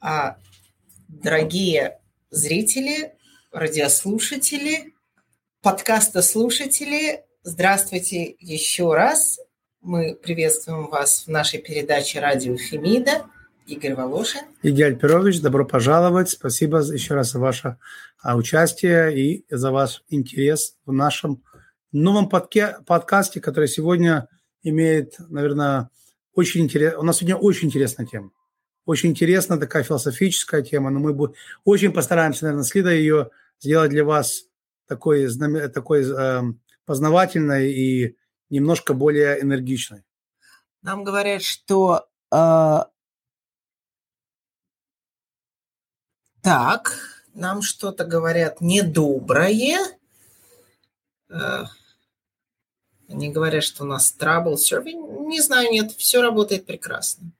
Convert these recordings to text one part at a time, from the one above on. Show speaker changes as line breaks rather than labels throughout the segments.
А, дорогие зрители, радиослушатели, подкастослушатели, здравствуйте еще раз. Мы приветствуем вас в нашей передаче «Радио Фемида». Игорь Волошин.
Игорь Альперович, добро пожаловать. Спасибо еще раз за ваше а, участие и за ваш интерес в нашем новом подке, подкасте, который сегодня имеет, наверное, очень интересно. У нас сегодня очень интересная тема. Очень интересная такая философическая тема, но мы очень постараемся, наверное, следа ее сделать для вас такой, такой э, познавательной и немножко более энергичной.
Нам говорят, что э, так, нам что-то говорят недоброе. Э, они говорят, что у нас trouble serving. Не знаю, нет, все работает прекрасно.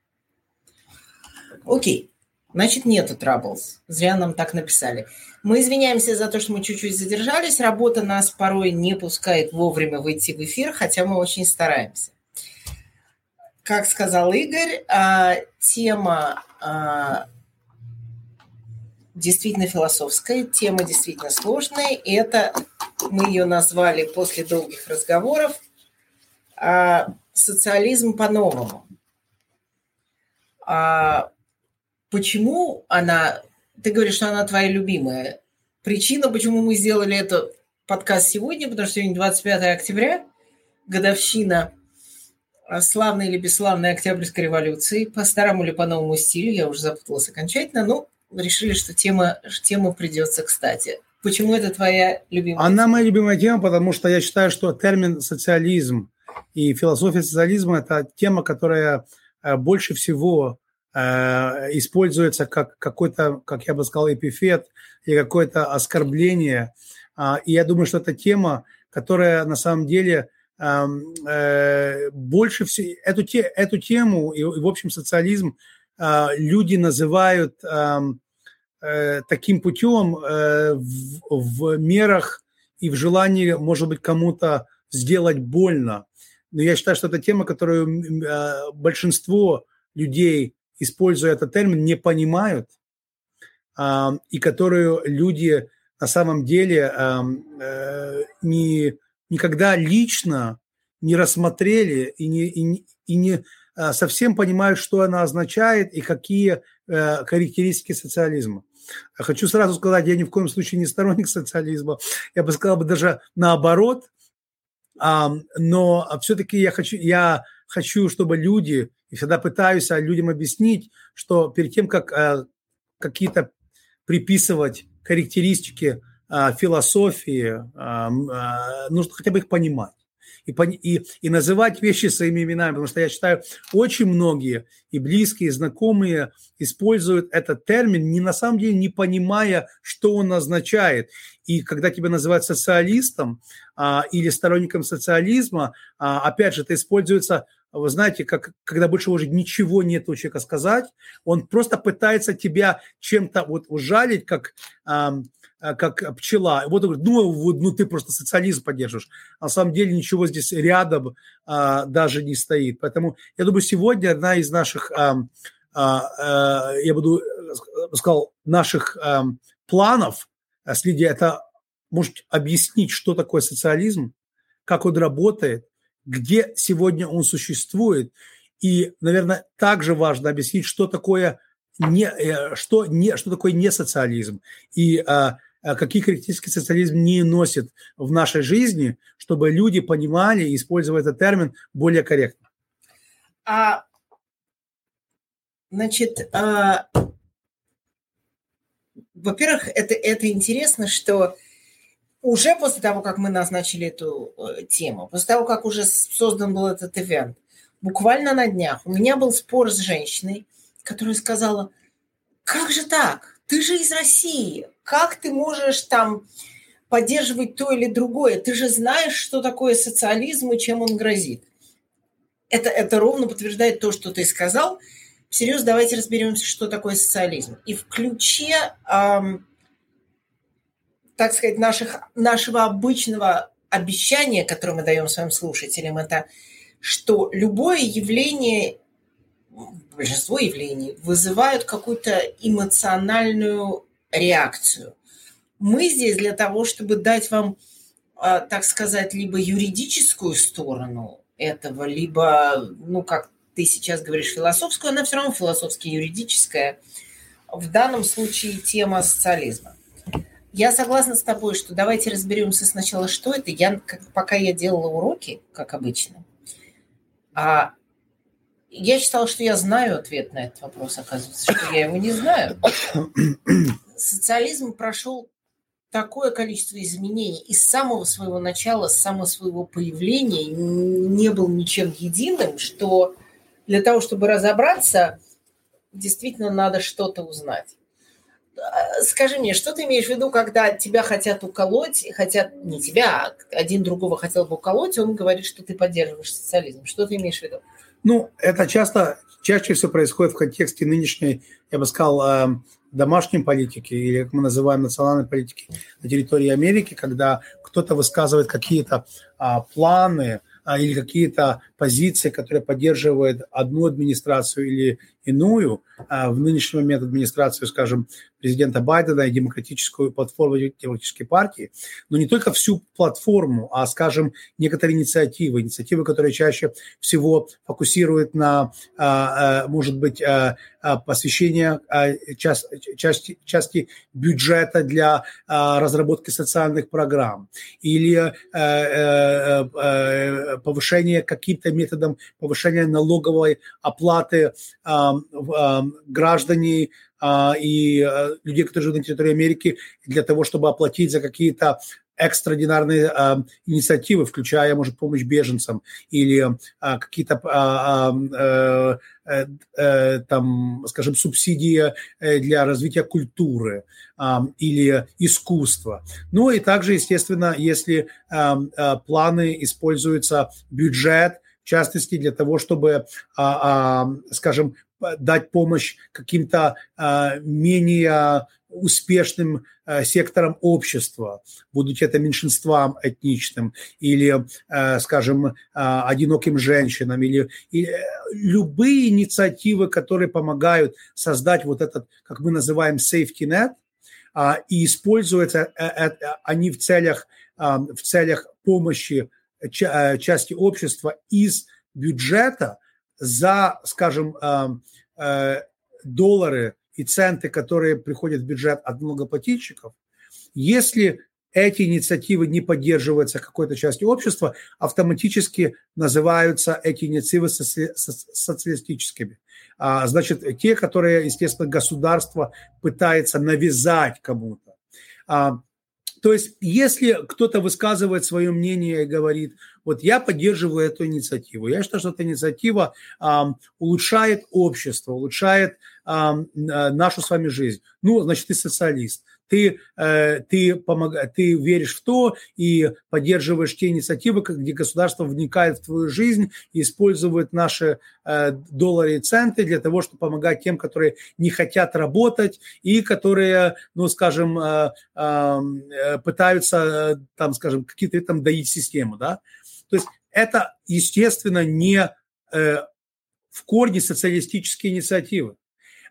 Окей. Значит, нету troubles. Зря нам так написали. Мы извиняемся за то, что мы чуть-чуть задержались. Работа нас порой не пускает вовремя выйти в эфир, хотя мы очень стараемся. Как сказал Игорь, а, тема а, действительно философская, тема действительно сложная. И это мы ее назвали после долгих разговоров а, социализм по-новому. Почему она... Ты говоришь, что она твоя любимая. Причина, почему мы сделали этот подкаст сегодня, потому что сегодня 25 октября, годовщина славной или бесславной Октябрьской революции, по старому или по новому стилю, я уже запуталась окончательно, но решили, что тема, тема придется кстати. Почему это твоя любимая
Она тема? моя любимая тема, потому что я считаю, что термин социализм и философия социализма – это тема, которая э, больше всего используется как какой-то, как я бы сказал, эпифет или какое-то оскорбление. А, и я думаю, что это тема, которая на самом деле эм, э, больше всего, эту, эту тему и, в общем, социализм э, люди называют эм, таким путем в, в мерах и в желании, может быть, кому-то сделать больно. Но я считаю, что это тема, которую большинство людей используя этот термин, не понимают, и которую люди на самом деле э, не, никогда лично не рассмотрели и не, и, и не а, совсем понимают, что она означает и какие э, характеристики социализма. Хочу сразу сказать, я ни в коем случае не сторонник социализма. Я бы сказал бы даже наоборот. Но все-таки я хочу, я хочу, чтобы люди, и всегда пытаюсь людям объяснить, что перед тем, как э, какие-то приписывать характеристики э, философии, э, нужно хотя бы их понимать и, и, и называть вещи своими именами, потому что я считаю, очень многие и близкие, и знакомые используют этот термин, не на самом деле не понимая, что он означает. И когда тебя называют социалистом а, или сторонником социализма, а, опять же, это используется вы знаете, как, когда больше уже ничего нет у человека сказать, он просто пытается тебя чем-то вот ужалить, как, э, как пчела. Вот он говорит, ну, ну ты просто социализм поддерживаешь. А на самом деле ничего здесь рядом э, даже не стоит. Поэтому я думаю, сегодня одна из наших, э, э, я буду сказал, наших э, планов, следя, это может объяснить, что такое социализм, как он работает, где сегодня он существует. И, наверное, также важно объяснить, что такое не, э, что, не, что такое не социализм и а, а, какие характеристики социализм не носит в нашей жизни, чтобы люди понимали и использовали этот термин более корректно.
А, значит, а, во-первых, это, это интересно, что уже после того, как мы назначили эту э, тему, после того, как уже создан был этот ивент, буквально на днях у меня был спор с женщиной, которая сказала, как же так? Ты же из России. Как ты можешь там поддерживать то или другое? Ты же знаешь, что такое социализм и чем он грозит. Это, это ровно подтверждает то, что ты сказал. Всерьез, давайте разберемся, что такое социализм. И в ключе эм, так сказать, наших, нашего обычного обещания, которое мы даем своим слушателям, это что любое явление большинство явлений вызывают какую-то эмоциональную реакцию. Мы здесь для того, чтобы дать вам, а, так сказать, либо юридическую сторону этого, либо, ну, как ты сейчас говоришь, философскую, она все равно философски юридическая. В данном случае тема социализма. Я согласна с тобой, что давайте разберемся сначала, что это. Я, пока я делала уроки, как обычно, а я считала, что я знаю ответ на этот вопрос, оказывается, что я его не знаю. Социализм прошел такое количество изменений и с самого своего начала, с самого своего появления не был ничем единым, что для того, чтобы разобраться, действительно надо что-то узнать. Скажи мне, что ты имеешь в виду, когда тебя хотят уколоть, хотят не тебя, а один другого хотел бы уколоть, он говорит, что ты поддерживаешь социализм. Что ты имеешь в виду?
Ну, это часто, чаще всего происходит в контексте нынешней, я бы сказал, эм, домашней политики, или как мы называем национальной политики на территории Америки, когда кто-то высказывает какие-то а, планы а, или какие-то позиции, которые поддерживают одну администрацию или иную, а, в нынешний момент администрацию, скажем, президента Байдена и демократическую платформу демократической партии, но не только всю платформу, а, скажем, некоторые инициативы, инициативы, которые чаще всего фокусируют на, а, может быть, посвящение части, части бюджета для разработки социальных программ или повышение каким-то методом повышения налоговой оплаты граждане а, и э, людей, которые живут на территории Америки, для того, чтобы оплатить за какие-то экстраординарные э, инициативы, включая, может, помощь беженцам или э, какие-то э, э, э, там, скажем, субсидии для развития культуры э, или искусства. Ну и также, естественно, если э, э, планы используются бюджет, частности, для того, чтобы, а, а, скажем, дать помощь каким-то а, менее успешным секторам общества, будут это меньшинствам этничным или, скажем, одиноким женщинам, или, или любые инициативы, которые помогают создать вот этот, как мы называем, safety net, и используются э, э, они в целях, в целях помощи Э, части общества из бюджета за, скажем, э, э, доллары и центы, которые приходят в бюджет от многоплательщиков, если эти инициативы не поддерживаются какой-то частью общества, автоматически называются эти инициативы соци... социалистическими. А, значит, те, которые, естественно, государство пытается навязать кому-то. А, то есть, если кто-то высказывает свое мнение и говорит, вот я поддерживаю эту инициативу, я считаю, что эта инициатива э, улучшает общество, улучшает э, нашу с вами жизнь, ну, значит, ты социалист ты, э, ты, помог, ты веришь в то и поддерживаешь те инициативы, где государство вникает в твою жизнь и использует наши э, доллары и центы для того, чтобы помогать тем, которые не хотят работать и которые, ну, скажем, э, пытаются, там, скажем, какие-то там доить систему, да. То есть это, естественно, не в корне социалистические инициативы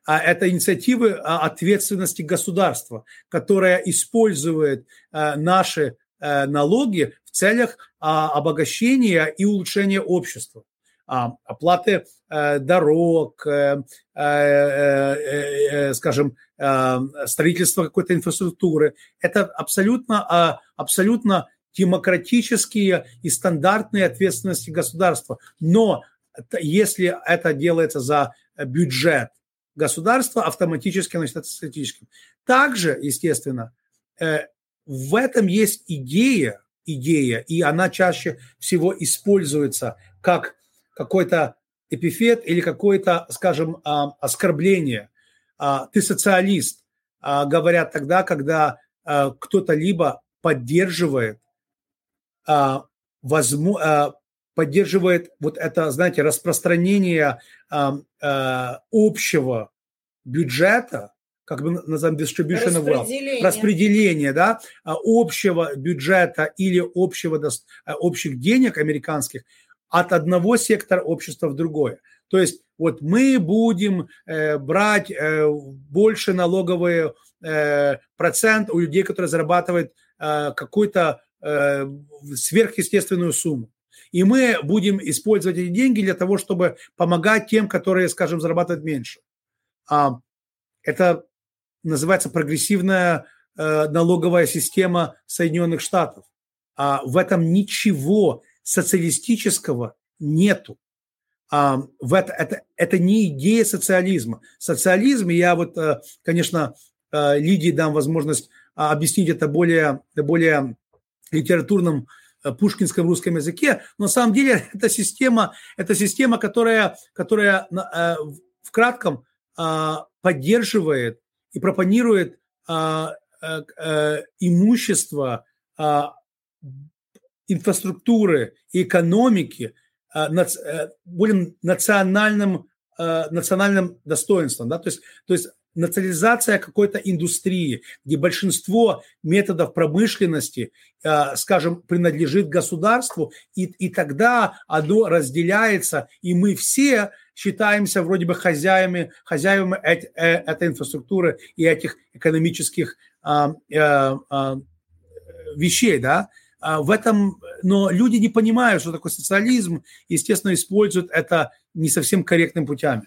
это инициативы ответственности государства, которая использует э, наши э, налоги в целях а, обогащения и улучшения общества а, оплаты э, дорог, скажем, строительство какой-то инфраструктуры. Это абсолютно, а, абсолютно демократические и стандартные ответственности государства. Но если это делается за бюджет государства автоматически оно считается статическим. Также, естественно, э, в этом есть идея, идея, и она чаще всего используется как какой-то эпифет или какое-то, скажем, а, оскорбление. А, ты социалист, а, говорят тогда, когда кто-то либо поддерживает, поддерживает вот это, знаете, распространение э, э, общего бюджета, как бы назовем distribution of wealth, распределение, да, а, общего бюджета или общего, общих денег американских от одного сектора общества в другое. То есть вот мы будем э, брать э, больше налоговый э, процент у людей, которые зарабатывают э, какую-то э, сверхъестественную сумму. И мы будем использовать эти деньги для того, чтобы помогать тем, которые, скажем, зарабатывают меньше. А, это называется прогрессивная э, налоговая система Соединенных Штатов. А в этом ничего социалистического нету. А, в это, это, это не идея социализма. Социализм, я вот, э, конечно, э, Лидии дам возможность а, объяснить это более, более литературном э, пушкинском русском языке, но на самом деле это система, это система, которая, которая в кратком поддерживает и пропонирует имущество инфраструктуры и экономики – Э, э, будем национальным, э, национальным достоинством. Да? То, есть, то есть национализация какой-то индустрии, где большинство методов промышленности, скажем, принадлежит государству, и, и тогда оно разделяется, и мы все считаемся вроде бы хозяевами, хозяевами этой инфраструктуры и этих экономических вещей, да, а, в этом, но люди не понимают, что такое социализм, естественно, используют это не совсем корректными путями.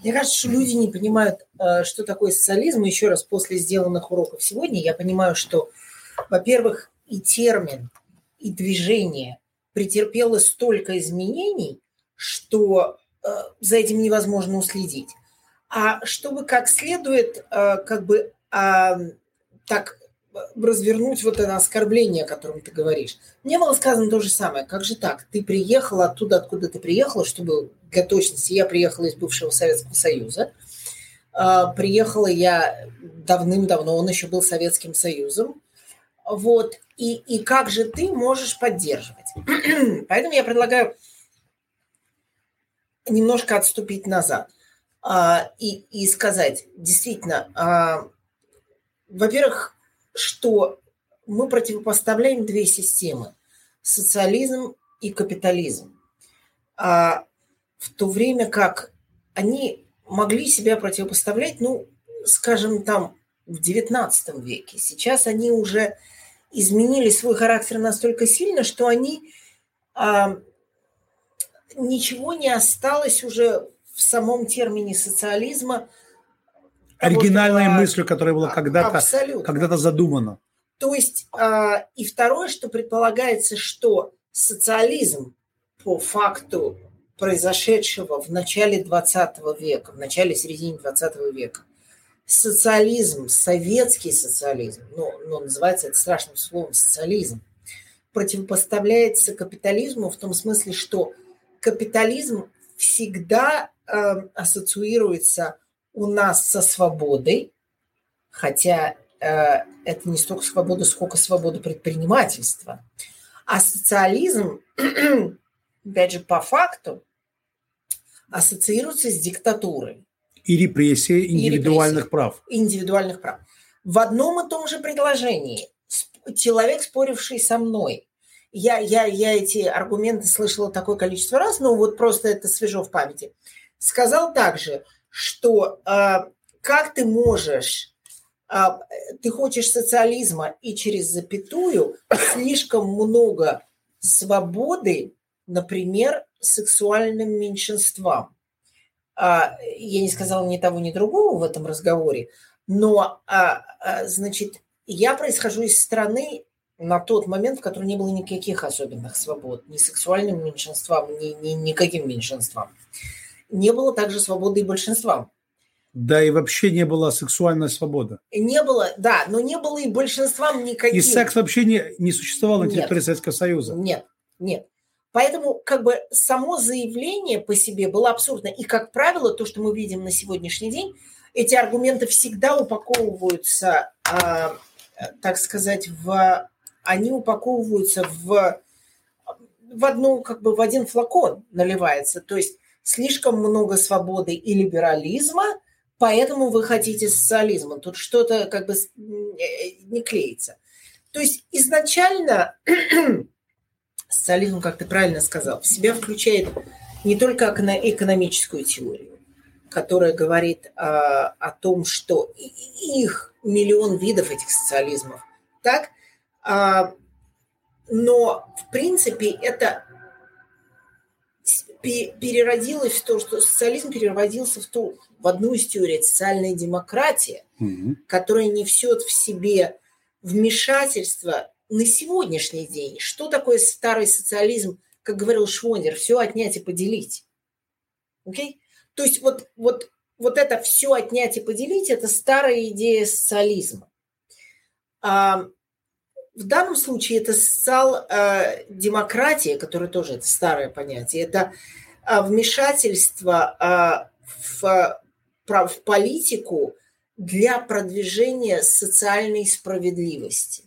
Мне кажется, что люди не понимают, э, что такое социализм. Еще раз, после сделанных уроков сегодня, я понимаю, что, во-первых, и термин, и движение претерпело столько изменений, что э, за этим невозможно уследить. А чтобы как следует, э, как бы а, так развернуть вот это оскорбление, о котором ты говоришь. Мне было сказано то же самое. Как же так? Ты приехала оттуда, откуда ты приехала, чтобы для точности. Я приехала из бывшего Советского Союза. А, приехала я давным-давно, он еще был Советским Союзом. Вот. И, и как же ты можешь поддерживать? Поэтому я предлагаю немножко отступить назад а, и, и сказать, действительно, а, во-первых, что мы противопоставляем две системы – социализм и капитализм. А в то время как они могли себя противопоставлять, ну, скажем, там в XIX веке. Сейчас они уже изменили свой характер настолько сильно, что они а, ничего не осталось уже в самом термине социализма –
оригинальной что, мыслью, которая была когда-то когда задумана.
То есть, э, и второе, что предполагается, что социализм по факту произошедшего в начале 20 века, в начале середине 20 века, социализм, советский социализм, ну, ну называется это страшным словом социализм, противопоставляется капитализму в том смысле, что капитализм всегда э, ассоциируется у нас со свободой, хотя э, это не столько свобода, сколько свобода предпринимательства. А социализм, опять же, по факту, ассоциируется с диктатурой.
И репрессией индивидуальных и репрессии, прав.
Индивидуальных прав. В одном и том же предложении человек, споривший со мной, я, я, я эти аргументы слышала такое количество раз, но вот просто это свежо в памяти, сказал также, что э, как ты можешь, э, ты хочешь социализма и через запятую слишком много свободы, например, сексуальным меньшинствам. А, я не сказала ни того, ни другого в этом разговоре, но, а, а, значит, я происхожу из страны на тот момент, в которой не было никаких особенных свобод, ни сексуальным меньшинствам, ни, ни никаким меньшинствам не было также свободы и большинства.
Да, и вообще не было сексуальной свободы.
Не было, да, но не было и большинством никаких.
И секс вообще не, не существовал на территории нет, Советского Союза.
Нет, нет. Поэтому как бы само заявление по себе было абсурдно. И, как правило, то, что мы видим на сегодняшний день, эти аргументы всегда упаковываются, э, так сказать, в... Они упаковываются в, в одну, как бы в один флакон наливается. То есть слишком много свободы и либерализма, поэтому вы хотите социализма. Тут что-то как бы не клеится. То есть изначально социализм, как ты правильно сказал, в себя включает не только экономическую теорию, которая говорит а, о том, что их миллион видов этих социализмов, так, а, но в принципе это переродилось в то, что социализм переродился в, ту, в одну из теорий социальной демократии, угу. которая несет в себе вмешательство на сегодняшний день. Что такое старый социализм, как говорил Швондер, все отнять и поделить. Okay? То есть вот, вот, вот это все отнять и поделить – это старая идея социализма. А, в данном случае это социал-демократия, которая тоже это старое понятие, это а, вмешательство а, в, в политику для продвижения социальной справедливости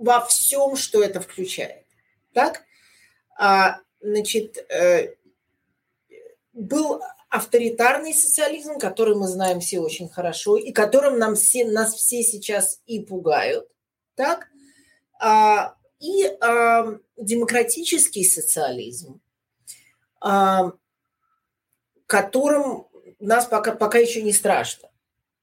во всем, что это включает. Так? А, значит, э, был авторитарный социализм, который мы знаем все очень хорошо, и которым нам все, нас все сейчас и пугают. Так? А, и а, демократический социализм, а, которым нас пока, пока еще не страшно.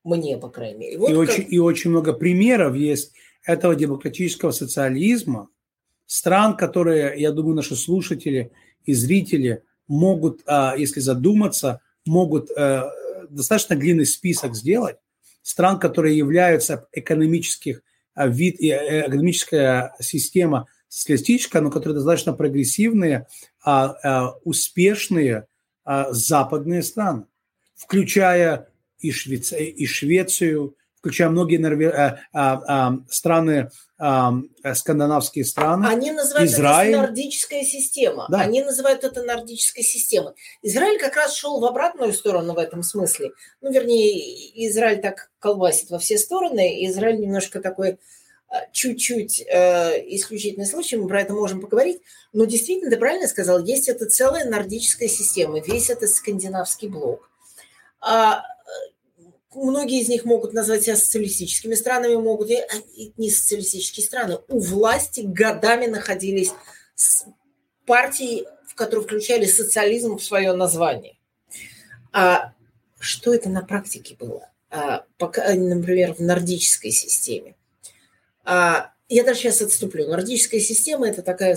Мне, по крайней мере.
Вот и, как... очень, и очень много примеров есть этого демократического социализма, стран, которые, я думаю, наши слушатели и зрители могут, а, если задуматься, могут э, достаточно длинный список сделать стран, которые являются экономических а, вид э, экономическая система социалистическая, но которые достаточно прогрессивные, а, успешные западные страны, включая и, Швейц... и Швецию, включая многие норве... а, а, страны, а, скандинавские страны.
Они называют Израиль. это нордическая система. Да. Они называют это нордической системой. Израиль как раз шел в обратную сторону в этом смысле. Ну, вернее, Израиль так колбасит во все стороны. Израиль немножко такой чуть-чуть э, исключительный случай, мы про это можем поговорить, но действительно, ты правильно сказал, есть это целая нордическая система, весь этот скандинавский блок. А, многие из них могут назвать себя социалистическими странами, могут и не социалистические страны. У власти годами находились партии, в которые включали социализм в свое название. А что это на практике было? А, пока, например, в нордической системе. А, я даже сейчас отступлю. Нордическая система – это такая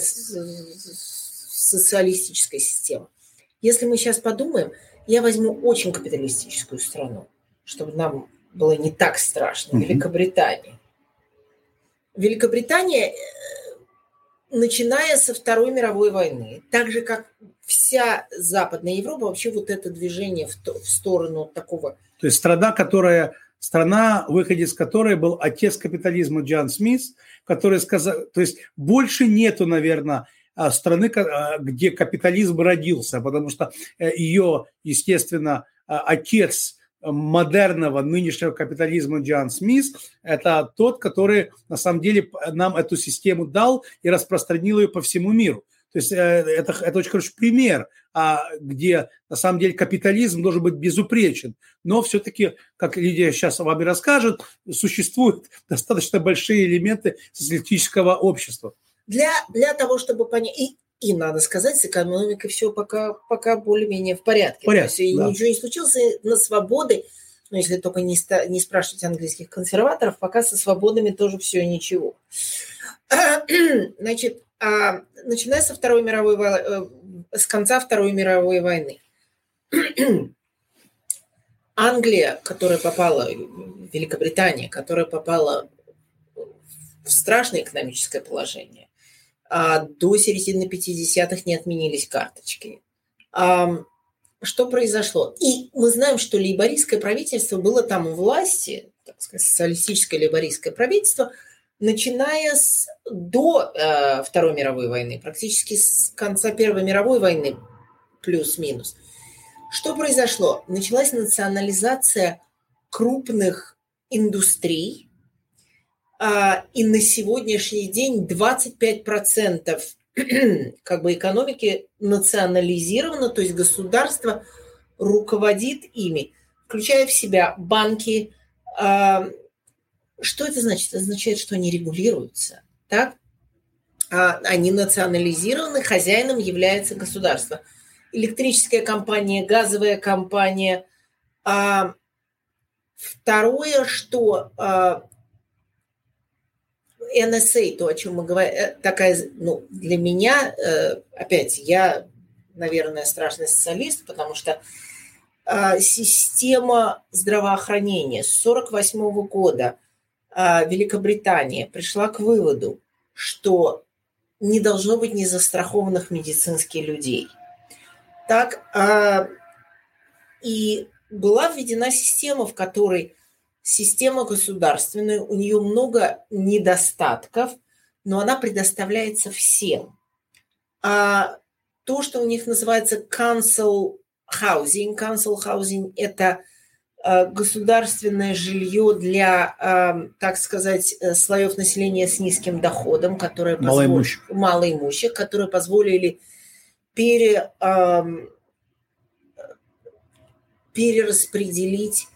социалистическая система. Если мы сейчас подумаем, я возьму очень капиталистическую страну – чтобы нам было не так страшно, mm-hmm. Великобритания. Великобритания, э, начиная со Второй мировой войны, так же как вся Западная Европа, вообще вот это движение в, то, в сторону такого...
То есть страна, которая страна, выходец которой был отец капитализма Джон Смит, который сказал, то есть больше нету, наверное, а, страны, а, где капитализм родился, потому что э, ее, естественно, а, отец модерного нынешнего капитализма Джон Смит, это тот, который на самом деле нам эту систему дал и распространил ее по всему миру. То есть э, это, это очень хороший пример, а, где на самом деле капитализм должен быть безупречен. Но все-таки, как Лидия сейчас вам и расскажет, существуют достаточно большие элементы социалистического общества.
Для, для того, чтобы понять... и надо сказать, с экономикой все пока, пока более-менее в порядке.
порядке
То есть да. ничего не случилось на свободы, ну, если только не, ста, не спрашивать английских консерваторов, пока со свободами тоже все ничего. Значит, а, начиная со Второй мировой э, с конца Второй мировой войны. Англия, которая попала, Великобритания, которая попала в страшное экономическое положение, до середины 50-х не отменились карточки. Что произошло? И мы знаем, что лейбористское правительство было там у власти, так сказать, социалистическое лейбористское правительство, начиная с, до э, Второй мировой войны, практически с конца Первой мировой войны, плюс-минус. Что произошло? Началась национализация крупных индустрий, а, и на сегодняшний день 25% как бы экономики национализировано, то есть государство руководит ими, включая в себя банки. А, что это значит? Это означает, что они регулируются, так? А, они национализированы, хозяином является государство. электрическая компания, газовая компания. А второе, что а, NSA, то, о чем мы говорим, э, такая, ну, для меня, э, опять, я, наверное, страшный социалист, потому что а, система здравоохранения с 1948 года а, Великобритания пришла к выводу, что не должно быть незастрахованных медицинских людей. Так, а, и была введена система, в которой система государственная, у нее много недостатков, но она предоставляется всем. А то, что у них называется council housing, council housing – это э, государственное жилье для, э, так сказать, э, слоев населения с низким доходом, которые
малоимущих,
позволили, малоимущих которые позволили пере, перераспределить.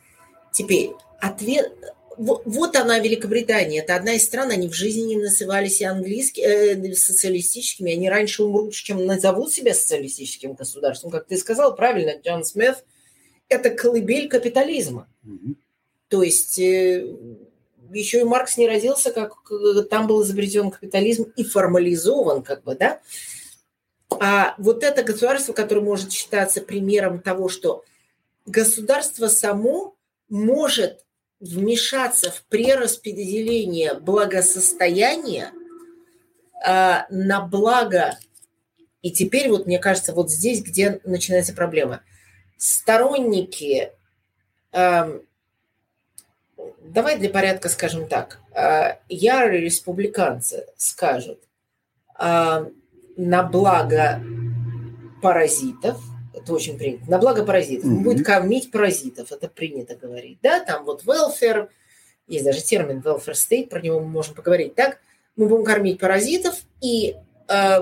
Теперь ответ, вот она, Великобритания. Это одна из стран, они в жизни не назывались и английскими, э, социалистическими. Они раньше умрут, чем назовут себя социалистическим государством. Как ты сказал правильно, Джон Смит, это колыбель капитализма. Mm-hmm. То есть э, еще и Маркс не родился, как там был изобретен капитализм и формализован, как бы, да. А вот это государство, которое может считаться примером того, что государство само может вмешаться в прераспределение благосостояния а, на благо. И теперь вот мне кажется, вот здесь, где начинается проблема. Сторонники, э, давай для порядка скажем так, э, ярые республиканцы скажут э, на благо паразитов – это очень принято. На благо паразитов. Mm-hmm. будет кормить паразитов, это принято говорить. Да, там вот welfare, есть даже термин welfare state, про него мы можем поговорить. Так, мы будем кормить паразитов, и э,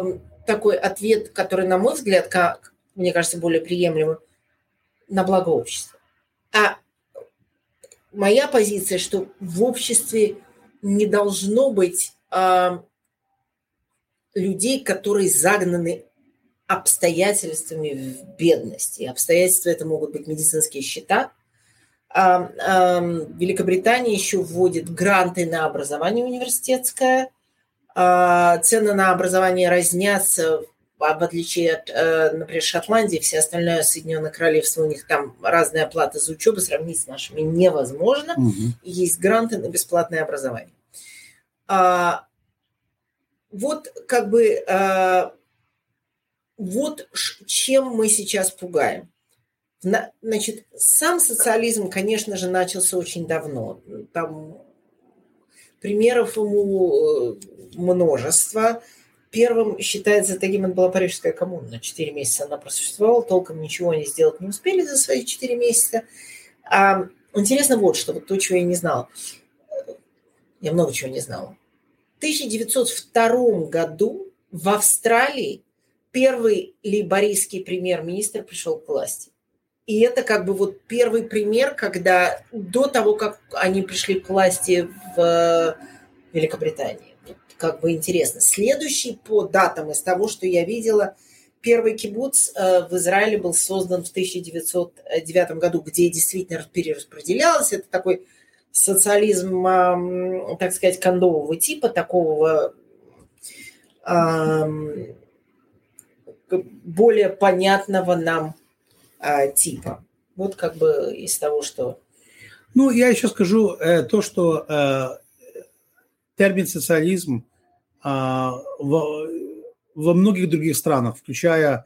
такой ответ, который, на мой взгляд, как, мне кажется, более приемлемым, на благо общества. А моя позиция, что в обществе не должно быть э, людей, которые загнаны обстоятельствами в бедности. Обстоятельства это могут быть медицинские счета. А, а, Великобритания еще вводит гранты на образование университетское. А, цены на образование разнятся, в отличие от, э, например, Шотландии, все остальное Соединенное Королевство, у них там разная оплата за учебу сравнить с нашими невозможно. Угу. есть гранты на бесплатное образование. Вот как бы вот чем мы сейчас пугаем. Значит, сам социализм, конечно же, начался очень давно. Там примеров ему э, множество. Первым считается таким, это была Парижская коммуна. Четыре месяца она просуществовала, толком ничего они сделать не успели за свои четыре месяца. А, интересно вот что, вот то, чего я не знала. Я много чего не знала. В 1902 году в Австралии первый лейбористский премьер-министр пришел к власти. И это как бы вот первый пример, когда до того, как они пришли к власти в Великобритании. Как бы интересно. Следующий по датам из того, что я видела, первый кибуц э, в Израиле был создан в 1909 году, где действительно перераспределялось. Это такой социализм, так сказать, кондового типа, такого более понятного нам а, типа. Вот как бы из того, что...
Ну, я еще скажу э, то, что э, термин социализм э, во, во многих других странах, включая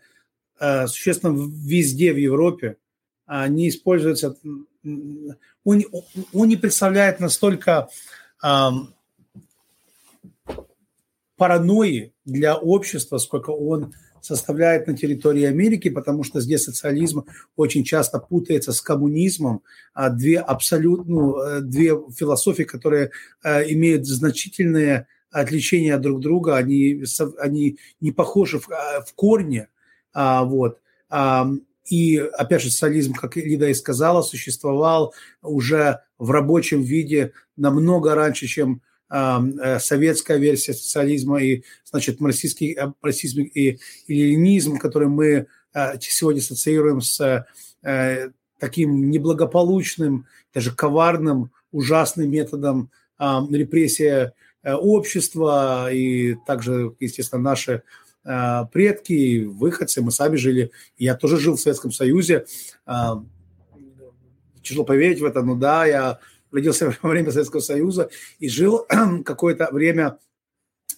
э, существенно везде в Европе, э, не используется, он, он не представляет настолько э, паранойи для общества, сколько он составляет на территории Америки, потому что здесь социализм очень часто путается с коммунизмом, а две абсолютно, ну, э, две философии, которые э, имеют значительные отличения друг друга, они, они не похожи в, э, в корне, а, вот. И, опять же, социализм, как Лида и сказала, существовал уже в рабочем виде намного раньше, чем советская версия социализма и, значит, марксистский, марксизм и, и ленинизм, который мы сегодня ассоциируем с таким неблагополучным, даже коварным, ужасным методом репрессия общества. И также, естественно, наши предки, выходцы, мы сами жили, я тоже жил в Советском Союзе, тяжело поверить в это, но да, я родился во время Советского Союза и жил какое-то время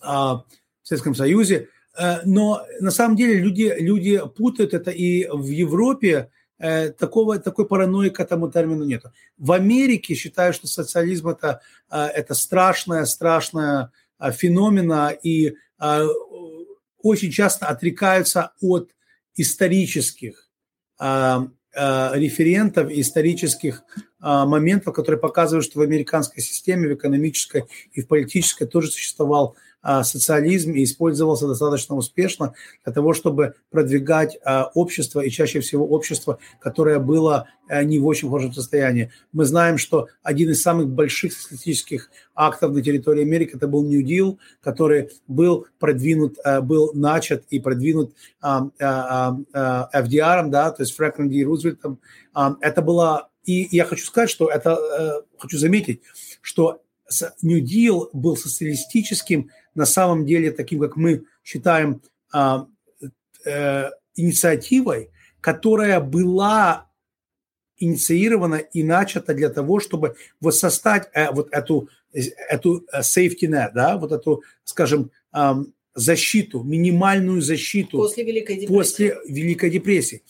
в Советском Союзе. Э, но на самом деле люди, люди путают это, и в Европе э, такого, такой паранойи к этому термину нет. В Америке считают, что социализм это, э, это страшная, страшная феномена, и очень часто отрекаются от исторических референтов, исторических моментов, которые показывают, что в американской системе, в экономической и в политической тоже существовал а, социализм и использовался достаточно успешно для того, чтобы продвигать а, общество, и чаще всего общество, которое было а, не в очень хорошем состоянии. Мы знаем, что один из самых больших социалистических актов на территории Америки это был New Deal, который был продвинут, был начат и продвинут FDR, да, то есть Фрэнклин Ди Рузвельтом. Это было, и я хочу сказать, что это, э, хочу заметить, что New Deal был социалистическим, на самом деле таким, как мы считаем, а, э, инициативой, которая была инициирована и начата для того, чтобы воссоздать э, вот эту, эту э, safety net, да, вот эту, скажем, защиту, минимальную защиту
после Великой депрессии.
После Великой депрессии.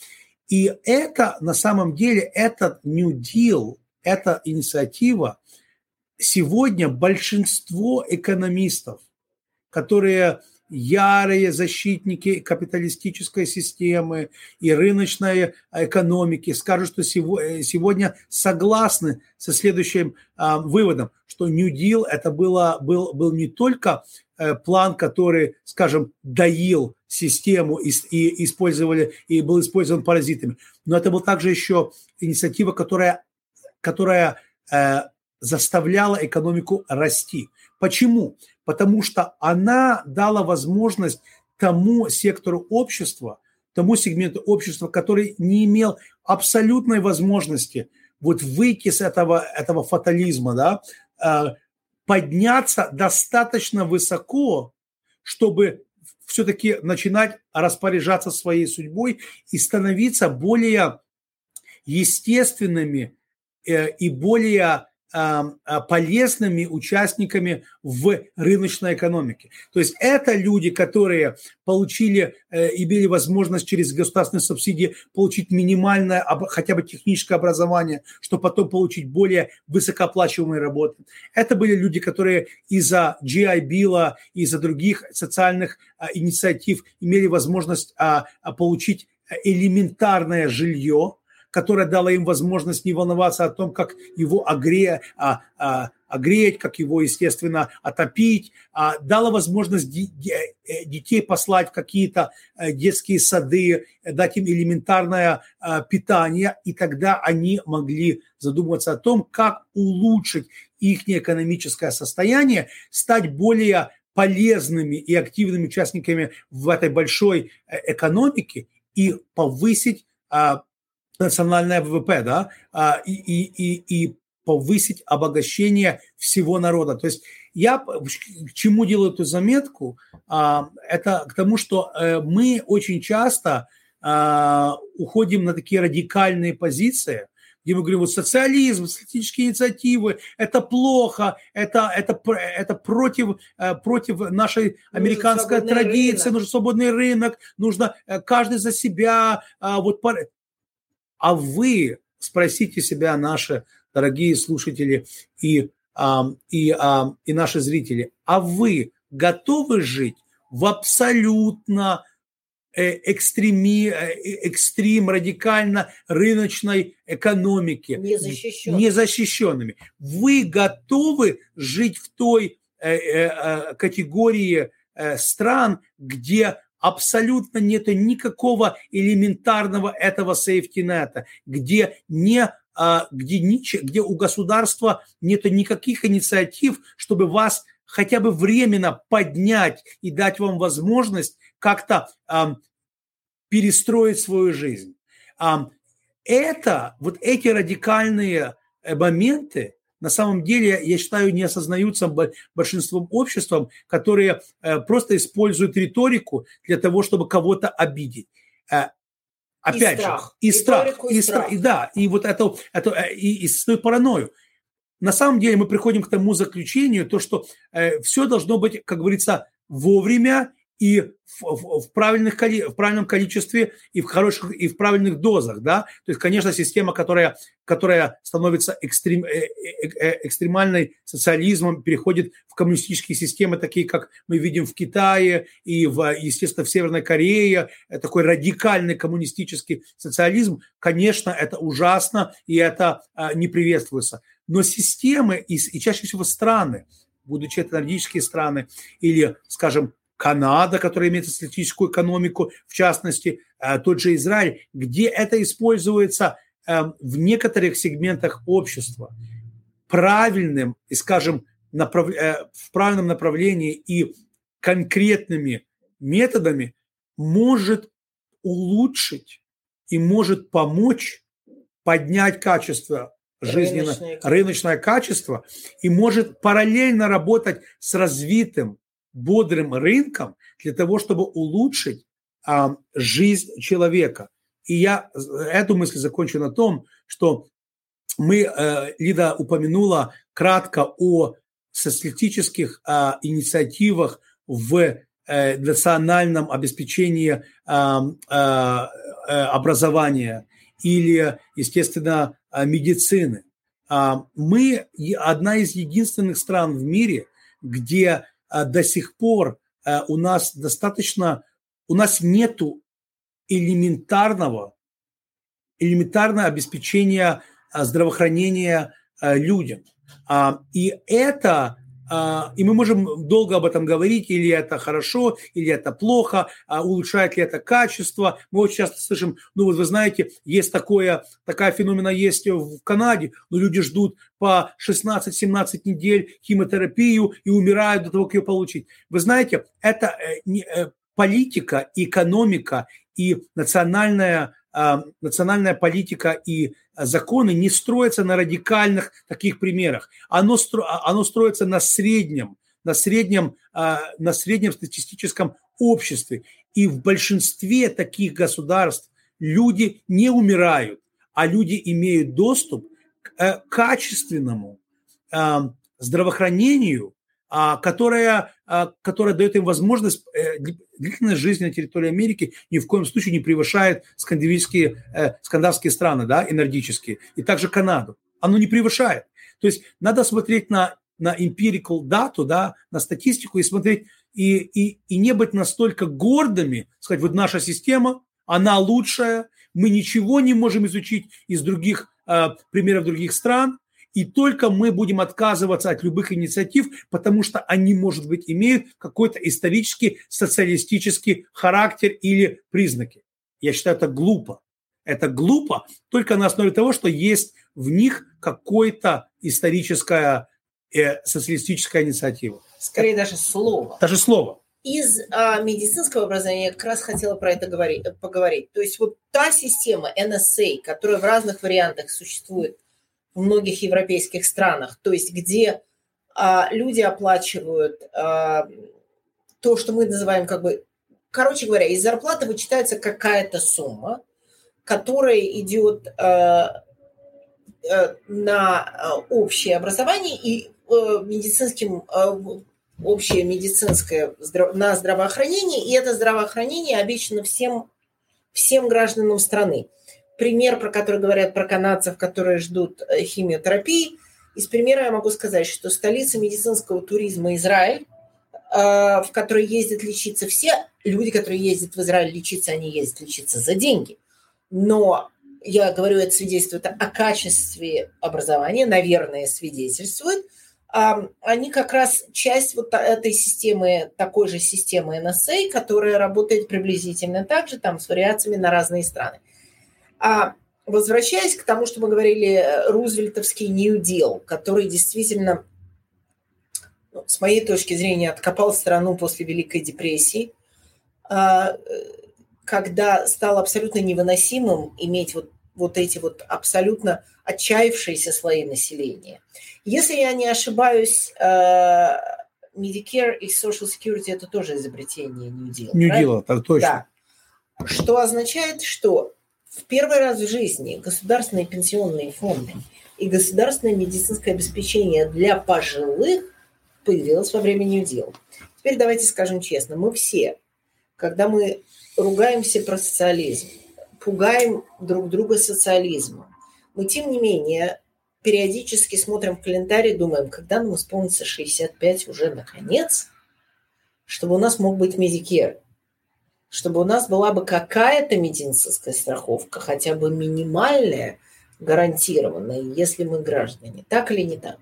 И это на самом деле, этот New Deal, эта инициатива, сегодня большинство экономистов, которые ярые защитники капиталистической системы и рыночной экономики скажут, что сегодня согласны со следующим а, выводом, что New Deal это было, был, был не только э, план, который, скажем, доил систему и, и использовали и был использован паразитами, но это была также еще инициатива, которая, которая э, заставляла экономику расти. Почему? Потому что она дала возможность тому сектору общества, тому сегменту общества, который не имел абсолютной возможности вот выйти с этого, этого фатализма, да, э, подняться достаточно высоко, чтобы все-таки начинать распоряжаться своей судьбой и становиться более естественными э, и более а, полезными участниками в рыночной экономике. То есть это люди, которые получили, э, имели возможность через государственные субсидии получить минимальное, хотя бы техническое образование, чтобы потом получить более высокооплачиваемые работы. Это были люди, которые из-за GI Bill, из-за других социальных а, инициатив имели возможность а, получить элементарное жилье, которая дала им возможность не волноваться о том, как его огре, а, а, огреть, как его, естественно, отопить, а, дала возможность э, детей послать в какие-то э, детские сады, дать им элементарное а, питание, и тогда они могли задумываться о том, как улучшить их экономическое состояние, стать более полезными и активными участниками в этой большой э, экономике и повысить национальное ВВП, да, а, и, и, и, и повысить обогащение всего народа. То есть я к чему делаю эту заметку? А, это к тому, что э, мы очень часто а, уходим на такие радикальные позиции, где мы говорим, вот социализм, социалистические инициативы, это плохо, это, это, это против, э, против нашей американской нужен традиции, рынок. нужен свободный рынок, нужно э, каждый за себя. Вот а вы спросите себя, наши дорогие слушатели и, а, и, а, и наши зрители, а вы готовы жить в абсолютно э, экстреми, э, экстрим, радикально рыночной экономике,
незащищенными.
незащищенными. Вы готовы жить в той э, категории стран, где абсолютно нет никакого элементарного этого сейфтинета, где не а, где, где у государства нет никаких инициатив, чтобы вас хотя бы временно поднять и дать вам возможность как-то перестроить свою жизнь. Это, вот эти радикальные э, моменты, на самом деле, я считаю, не осознаются большинством обществом, которые э, просто используют риторику для того, чтобы кого-то обидеть. Э, опять и же, страх. и страх, и, страх. и да, и вот это, это и, и свою паранойю. На самом деле мы приходим к тому заключению, то, что э, все должно быть, как говорится, вовремя и в, в, в, правильных, в правильном количестве, и в хороших, и в правильных дозах, да. То есть, конечно, система, которая, которая становится экстрем, э, э, э, экстремальной социализмом, переходит в коммунистические системы, такие, как мы видим в Китае и, в, естественно, в Северной Корее, такой радикальный коммунистический социализм, конечно, это ужасно, и это не приветствуется. Но системы и, и чаще всего страны, будучи это нордические страны или, скажем, Канада, которая имеет социалистическую экономику, в частности, э, тот же Израиль, где это используется э, в некоторых сегментах общества. Правильным и, скажем, направ... Э, в правильном направлении и конкретными методами может улучшить и может помочь поднять качество жизненно, рыночное, рыночное качество и может параллельно работать с развитым бодрым рынком для того, чтобы улучшить а, жизнь человека. И я эту мысль закончу на том, что мы, э, Лида упомянула кратко о социалистических э, инициативах в э, национальном обеспечении э, э, образования или, естественно, медицины. Мы одна из единственных стран в мире, где до сих пор а, у нас достаточно, у нас нету элементарного, элементарного обеспечения а, здравоохранения людям. И это а, и мы можем долго об этом говорить, или это хорошо, или это плохо, а улучшает ли это качество. Мы очень часто слышим, ну вот вы знаете, есть такое, такая феномена есть в Канаде, но люди ждут по 16-17 недель химиотерапию и умирают до того, как ее получить. Вы знаете, это э, э, политика, экономика и национальная а, национальная политика и законы не строятся на радикальных таких примерах. Оно, стро, а, оно строится на среднем, на среднем, а, на среднем статистическом обществе. И в большинстве таких государств люди не умирают, а люди имеют доступ к э, качественному здравоохранению, а, которая, а, которая дает им возможность, э, длительность жизни на территории Америки ни в коем случае не превышает скандинавские, э, скандинавские страны, да, энергические, и также Канаду. Оно не превышает. То есть надо смотреть на, на empirical дату, да, на статистику и смотреть, и, и, и не быть настолько гордыми, сказать, вот наша система, она лучшая, мы ничего не можем изучить из других э, примеров других стран, и только мы будем отказываться от любых инициатив, потому что они, может быть, имеют какой-то исторический социалистический характер или признаки. Я считаю, это глупо. Это глупо только на основе того, что есть в них какой-то историческая э, социалистическая инициатива.
Скорее даже слово.
Даже слово.
Из а, медицинского образования я как раз хотела про это говорить, поговорить. То есть вот та система NSA, которая в разных вариантах существует в многих европейских странах, то есть где а, люди оплачивают а, то, что мы называем как бы, короче говоря, из зарплаты вычитается какая-то сумма, которая идет а, а, на общее образование и а, медицинским а, общее медицинское на здравоохранение, и это здравоохранение обещано всем, всем гражданам страны пример, про который говорят про канадцев, которые ждут э, химиотерапии. Из примера я могу сказать, что столица медицинского туризма Израиль, э, в которой ездят лечиться все люди, которые ездят в Израиль лечиться, они ездят лечиться за деньги. Но я говорю, это свидетельствует о качестве образования, наверное, свидетельствует. Они как раз часть вот этой системы, такой же системы NSA, которая работает приблизительно так же, там, с вариациями на разные страны. А возвращаясь к тому, что мы говорили, э, Рузвельтовский New Deal, который действительно, ну, с моей точки зрения, откопал страну после Великой депрессии, а, э, когда стало абсолютно невыносимым иметь вот, вот эти вот абсолютно отчаявшиеся слои населения. Если я не ошибаюсь, э, Medicare и Social Security – это тоже изобретение New Deal.
New Deal, так точно.
Да. Что означает, что в первый раз в жизни государственные пенсионные фонды и государственное медицинское обеспечение для пожилых появилось во время Deal. Теперь давайте скажем честно, мы все, когда мы ругаемся про социализм, пугаем друг друга социализмом, мы тем не менее периодически смотрим в календарь и думаем, когда нам исполнится 65 уже наконец, чтобы у нас мог быть Medicare, чтобы у нас была бы какая-то медицинская страховка, хотя бы минимальная, гарантированная, если мы граждане. Так или не так?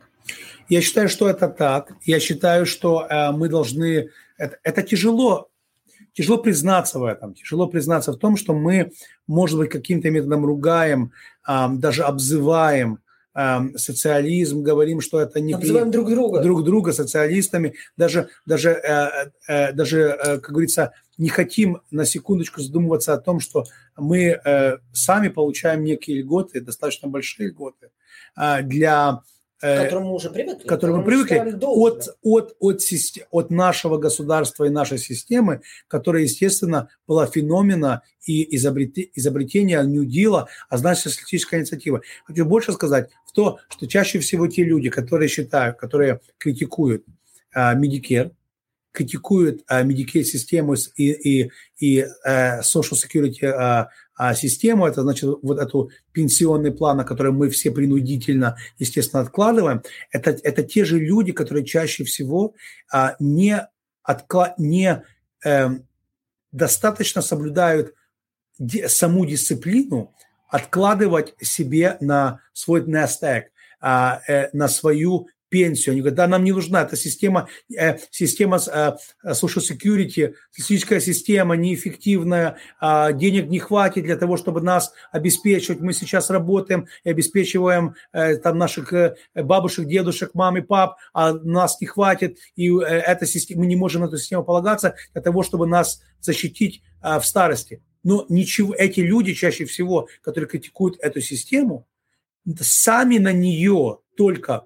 Я считаю, что это так. Я считаю, что э, мы должны... Это, это тяжело, тяжело признаться в этом. Тяжело признаться в том, что мы, может быть, каким-то методом ругаем, даже обзываем социализм, говорим, что это не
Обзываем друг друга.
друг друга социалистами, даже даже э, э, даже, э, как говорится, не хотим на секундочку задумываться о том, что мы сами получаем некие льготы, достаточно большие льготы для
к э, которому мы уже привыкли.
К которому мы привыкли от, от, от, систем, от нашего государства и нашей системы, которая, естественно, была феномена и изобрет, изобретения New Deal, а значит, социалистическая инициатива. Хочу больше сказать в то, что чаще всего те люди, которые считают, которые критикуют uh, Medicare, критикуют uh, Medicare-систему и, и, и uh, Social Security а систему, это значит вот эту пенсионный план, на который мы все принудительно, естественно, откладываем, это, это те же люди, которые чаще всего а, не, откла, не э, достаточно соблюдают саму дисциплину откладывать себе на свой nest а, э, на свою пенсию. Они говорят, да, нам не нужна эта система, э, система э, social security, статистическая система неэффективная, э, денег не хватит для того, чтобы нас обеспечивать. Мы сейчас работаем и обеспечиваем э, там наших э, бабушек, дедушек, мам и пап, а нас не хватит, и э, эта система, мы не можем на эту систему полагаться для того, чтобы нас защитить э, в старости. Но ничего, эти люди чаще всего, которые критикуют эту систему, сами на нее только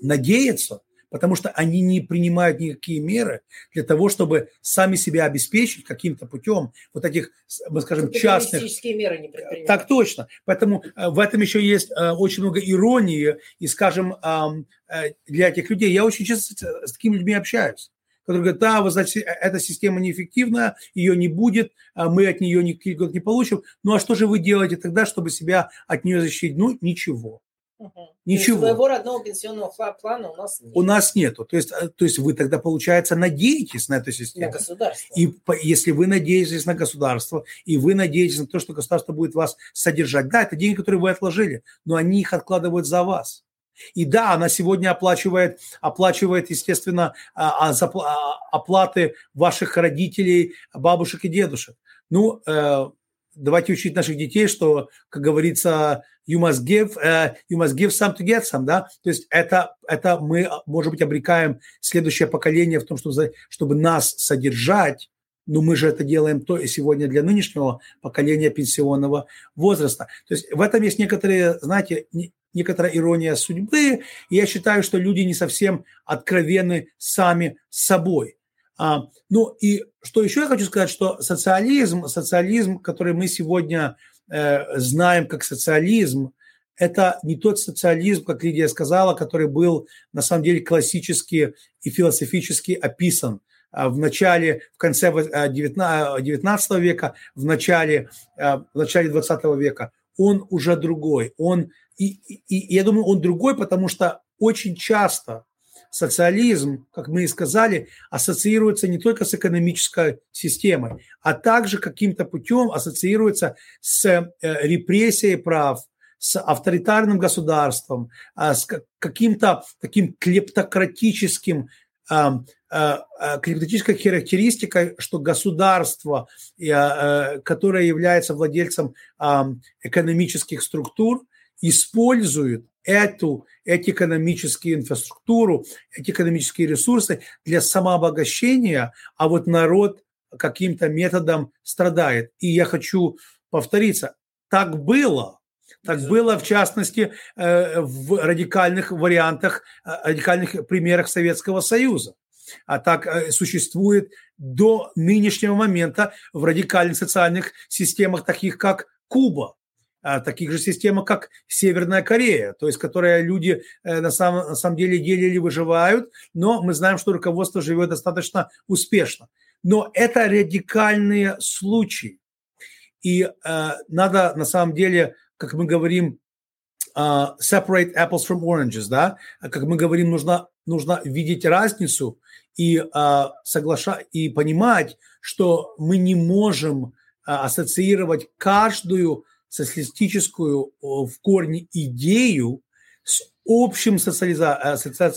надеяться, потому что они не принимают никакие меры для того, чтобы сами себя обеспечить каким-то путем вот этих, мы скажем, частных...
меры не предпринимают.
Так точно. Поэтому э, в этом еще есть э, очень много иронии и, скажем, э, для этих людей. Я очень часто с такими людьми общаюсь которые говорят, да, вы знаете, эта система неэффективная, ее не будет, а мы от нее никаких не получим. Ну а что же вы делаете тогда, чтобы себя от нее защитить? Ну, ничего.
Угу. Ничего. своего родного пенсионного плана у нас нет.
У нас нету. То есть, э, то есть вы тогда, получается, надеетесь на эту систему.
На государство.
И если вы надеетесь на государство, и вы надеетесь на то, что государство будет вас содержать, да, это деньги, которые вы отложили, но они их откладывают за вас. И да, она сегодня оплачивает, оплачивает естественно, а, а, а, оплаты ваших родителей, бабушек и дедушек. Ну, э, давайте учить наших детей, что, как говорится, you must give, uh, you must give some to get some, да, то есть это, это мы, может быть, обрекаем следующее поколение в том, чтобы, чтобы нас содержать, но мы же это делаем то и сегодня для нынешнего поколения пенсионного возраста. То есть в этом есть некоторые, знаете, некоторая ирония судьбы, и я считаю, что люди не совсем откровенны сами собой. А, ну и что еще я хочу сказать, что социализм, социализм, который мы сегодня э, знаем как социализм, это не тот социализм, как Лидия сказала, который был на самом деле классически и философически описан а, в начале, в конце 19 э, века, в начале, в начале 20 века. Он уже другой. Он, и, и, и я думаю, он другой, потому что очень часто социализм, как мы и сказали, ассоциируется не только с экономической системой, а также каким-то путем ассоциируется с э, репрессией прав, с авторитарным государством, а, с каким-то таким клептократическим а, а, клептократической характеристикой, что государство, которое является владельцем экономических структур, использует эту, эти экономические инфраструктуру, эти экономические ресурсы для самообогащения, а вот народ каким-то методом страдает. И я хочу повториться, так было. Так было, в частности, э, в радикальных вариантах, э, радикальных примерах Советского Союза. А так э, существует до нынешнего момента в радикальных социальных системах, таких как Куба, таких же системах, как Северная Корея, то есть, которые люди на самом, на самом деле делили, выживают, но мы знаем, что руководство живет достаточно успешно. Но это радикальные случаи. И э, надо на самом деле, как мы говорим, э, separate apples from oranges, да, как мы говорим, нужно, нужно видеть разницу и э, соглашать и понимать, что мы не можем э, ассоциировать каждую социалистическую в корне идею с общим социализа, э, соци,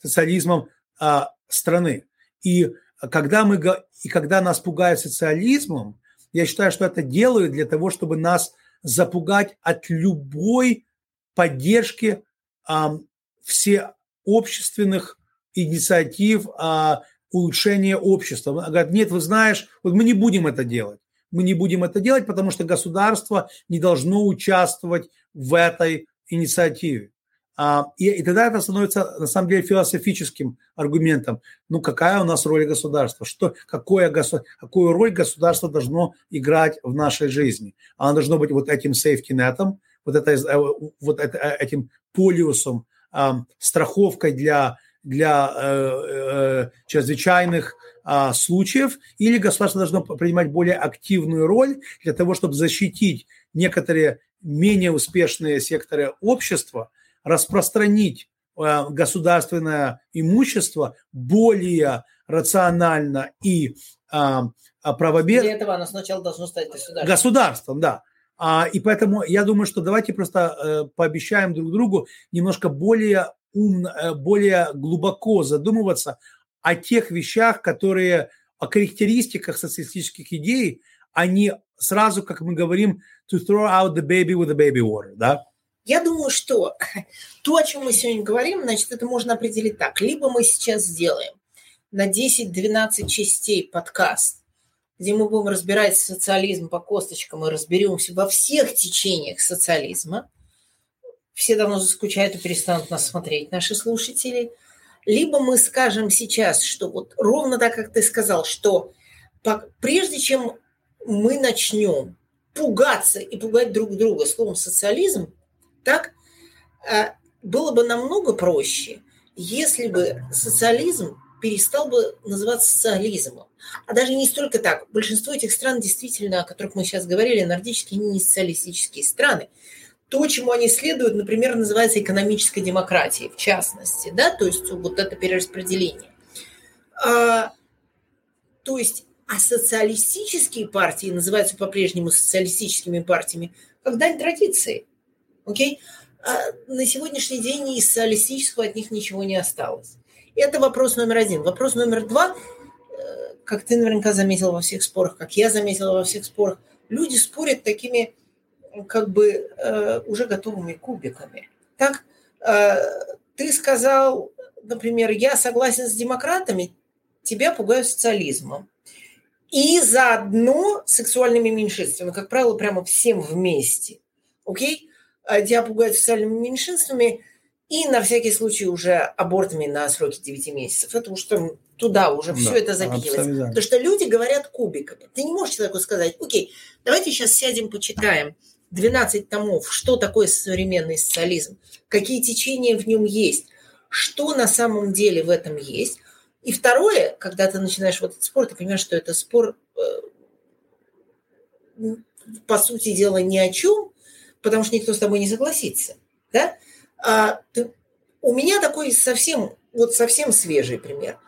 социализмом э, страны. И когда, мы, и когда нас пугают социализмом, я считаю, что это делают для того, чтобы нас запугать от любой поддержки а, всеобщественных инициатив а, улучшения общества. Говорят, нет, вы знаешь, вот мы не будем это делать. Мы не будем это делать, потому что государство не должно участвовать в этой инициативе. А, и, и тогда это становится, на самом деле, философическим аргументом. Ну, какая у нас роль государства? Что, какое, какую роль государство должно играть в нашей жизни? Оно должно быть вот этим net, вот, это, э, вот это, э, этим полиусом, страховкой для, для э, э, чрезвычайных э, случаев, или государство должно принимать более активную роль для того, чтобы защитить некоторые менее успешные секторы общества – распространить э, государственное имущество более рационально и а, правомерно.
Для этого оно сначала должно стать государством.
Государством, да. А, и поэтому я думаю, что давайте просто э, пообещаем друг другу немножко более умно, э, более глубоко задумываться о тех вещах, которые, о характеристиках социалистических идей, они сразу, как мы говорим, to throw out the baby with the baby water, да?
Я думаю, что то, о чем мы сегодня говорим, значит, это можно определить так. Либо мы сейчас сделаем на 10-12 частей подкаст, где мы будем разбирать социализм по косточкам и разберемся во всех течениях социализма. Все давно заскучают и перестанут нас смотреть, наши слушатели. Либо мы скажем сейчас, что вот ровно так, как ты сказал, что прежде чем мы начнем пугаться и пугать друг друга словом социализм, так а, было бы намного проще, если бы социализм перестал бы называться социализмом. А даже не столько так. Большинство этих стран действительно, о которых мы сейчас говорили, нордические, не социалистические страны. То, чему они следуют, например, называется экономической демократией, в частности, да, то есть вот это перераспределение. А, то есть, а социалистические партии называются по-прежнему социалистическими партиями, как дань традиции. Окей? А на сегодняшний день из социалистического от них ничего не осталось. Это вопрос номер один. Вопрос номер два, э, как ты наверняка заметил во всех спорах, как я заметила во всех спорах, люди спорят такими как бы э, уже готовыми кубиками. Так, э, ты сказал, например, я согласен с демократами, тебя пугаю социализмом. И заодно сексуальными меньшинствами, как правило, прямо всем вместе. Окей? тебя пугают социальными меньшинствами и на всякий случай уже абортами на сроки 9 месяцев. Это уж там туда уже да, все это запихивается. Потому что люди говорят кубиками. Ты не можешь человеку сказать, окей, давайте сейчас сядем, почитаем 12 томов, что такое современный социализм, какие течения в нем есть, что на самом деле в этом есть. И второе, когда ты начинаешь вот этот спор, ты понимаешь, что это спор, э, по сути дела, ни о чем, потому что никто с тобой не согласится. Да? А, ты, у меня такой совсем, вот совсем свежий пример.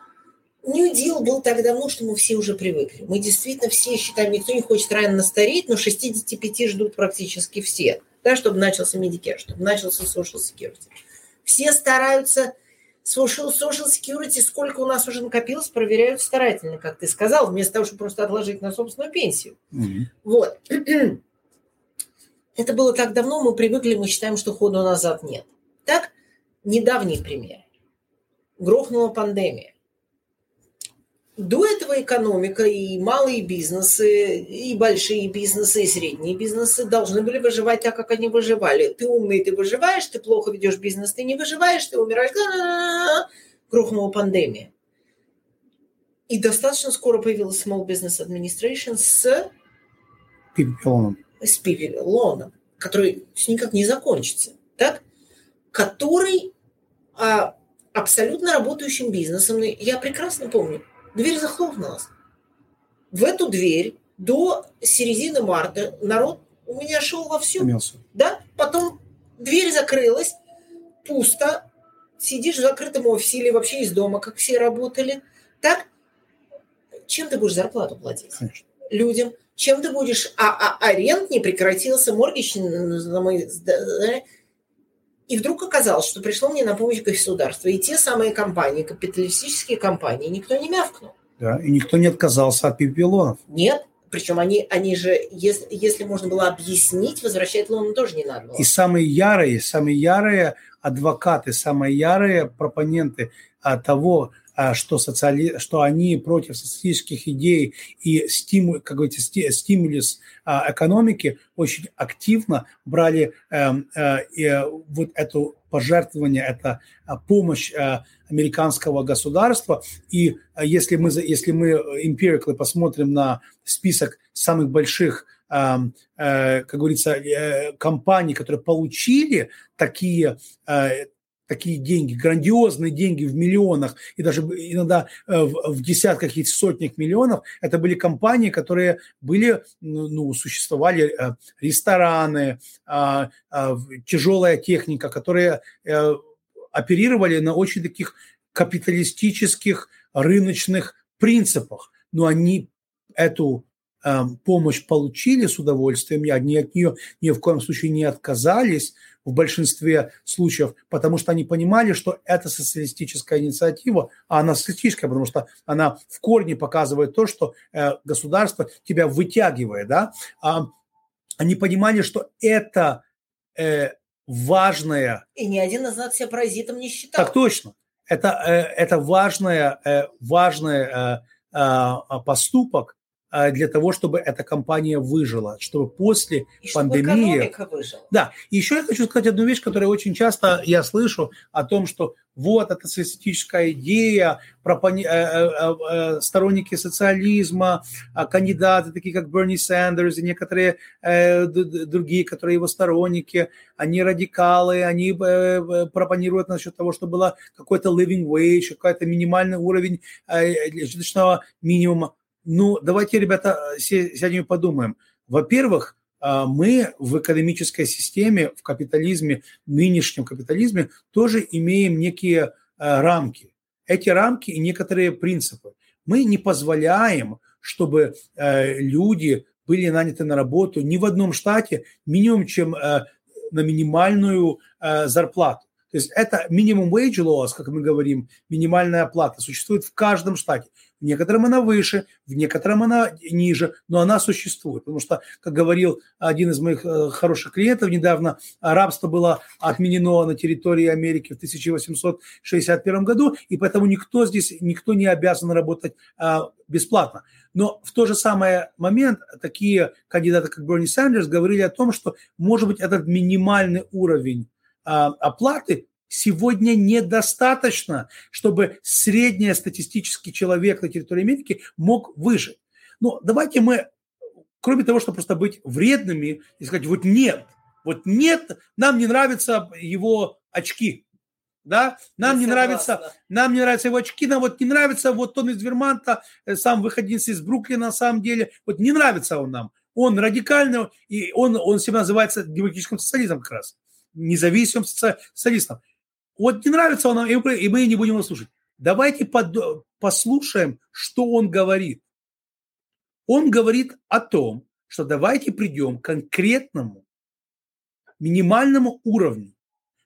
New Deal был так давно, что мы все уже привыкли. Мы действительно все считаем, никто не хочет рано стареть, но 65 ждут практически все, да, чтобы начался Medicare, чтобы начался Social Security. Все стараются Social, social Security, сколько у нас уже накопилось, проверяют старательно, как ты сказал, вместо того, чтобы просто отложить на собственную пенсию. Mm-hmm. Вот. Это было так давно, мы привыкли, мы считаем, что хода назад нет. Так, недавний пример. Грохнула пандемия. До этого экономика и малые бизнесы, и большие бизнесы, и средние бизнесы должны были выживать так, как они выживали. Ты умный, ты выживаешь, ты плохо ведешь бизнес, ты не выживаешь, ты умираешь. Грохнула пандемия. И достаточно скоро появилась Small Business Administration с
Пипилоном.
С Пипилоном, который никак не закончится. Так? Который а, абсолютно работающим бизнесом. Я прекрасно помню дверь захлопнулась. В эту дверь до середины марта народ у меня шел во всем. Имелся. Да? Потом дверь закрылась, пусто, сидишь в закрытом офисе или вообще из дома, как все работали. Так? Чем ты будешь зарплату платить? Конечно. Людям. Чем ты будешь... А, а, а рент не прекратился, моргич. И вдруг оказалось, что пришло мне на помощь государство. И те самые компании, капиталистические компании, никто не мявкнул.
Да, и никто не отказался от пипилонов.
Нет, причем они, они же, если, если можно было объяснить, возвращать лоны тоже не надо было.
И самые ярые, самые ярые адвокаты, самые ярые пропоненты того, а, что, социали... что они против социалистических идей и стиму... как говорится, стимулис а, экономики очень активно брали эм, э, вот это пожертвование, это а, помощь э, американского государства. И если мы, если мы empirically посмотрим на список самых больших эм, э, как говорится, компаний, которые получили такие такие деньги, грандиозные деньги в миллионах и даже иногда э, в десятках и сотнях миллионов, это были компании, которые были, ну, ну существовали э, рестораны, а, а, тяжелая техника, которые э, оперировали на очень таких капиталистических рыночных принципах, но они эту помощь получили с удовольствием, они от нее ни в коем случае не отказались, в большинстве случаев, потому что они понимали, что это социалистическая инициатива, а она социалистическая, потому что она в корне показывает то, что э, государство тебя вытягивает. Да? А, они понимали, что это э, важное...
И ни один из нас себя паразитом не считал.
Так точно. Это, э, это важное, э, важное э, э, поступок, для того, чтобы эта компания выжила, чтобы после и пандемии...
Чтобы выжила.
Да, и еще я хочу сказать одну вещь, которую очень часто я слышу о том, что вот эта социалистическая идея, пропон... Э, э, э, сторонники социализма, а кандидаты, такие как Берни Сандерс и некоторые другие, которые его сторонники, они радикалы, они пропонируют насчет того, что было какой-то living wage, какой-то минимальный уровень жилищного минимума. Ну, давайте, ребята, сядем и подумаем. Во-первых, а, мы в экономической системе, в капитализме, нынешнем капитализме тоже имеем некие а, рамки. Эти рамки и некоторые принципы. Мы не позволяем, чтобы люди были наняты на работу ни в одном штате минимум, чем на минимальную зарплату. То есть это минимум wage laws, как мы говорим, минимальная оплата, существует в каждом штате. В некотором она выше, в некотором она ниже, но она существует. Потому что, как говорил один из моих э, хороших клиентов недавно, рабство было отменено на территории Америки в 1861 году, и поэтому никто здесь, никто не обязан работать а, бесплатно. Но в тот же самый момент такие кандидаты, как Берни Сандерс, говорили о том, что, может быть, этот минимальный уровень а, оплаты сегодня недостаточно, чтобы среднестатистический человек на территории Америки мог выжить. Но давайте мы, кроме того, чтобы просто быть вредными и сказать, вот нет, вот нет, нам не нравятся его очки, да, нам не нравится, нам не нравятся его очки, нам вот не нравится, вот он из Вермонта, э, сам выходец из Бруклина на самом деле, вот не нравится он нам, он радикальный, и он, он себя называется демократическим социализмом как раз, независимым социалистом. Вот не нравится он нам, и мы не будем его слушать. Давайте под, послушаем, что он говорит. Он говорит о том, что давайте придем к конкретному минимальному уровню,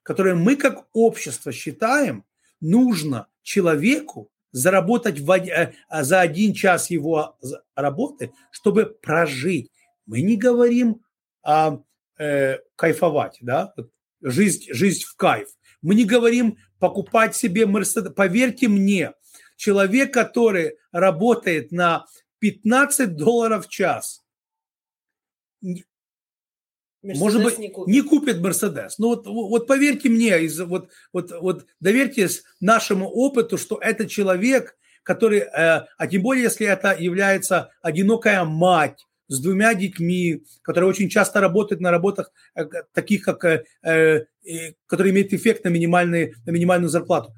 который мы как общество считаем нужно человеку заработать в, э, за один час его работы, чтобы прожить. Мы не говорим о э, кайфовать, да, жизнь, жизнь в кайф. Мы не говорим покупать себе Мерседес. Поверьте мне, человек, который работает на 15 долларов в час, Мерседес может быть, не купит. не купит Мерседес. Ну вот, вот поверьте мне, из, вот, вот, вот доверьтесь нашему опыту, что это человек, который, э, а тем более, если это является одинокая мать с двумя детьми, которая очень часто работает на работах э, таких, как, э, э, которые имеют эффект на, минимальные, на минимальную зарплату.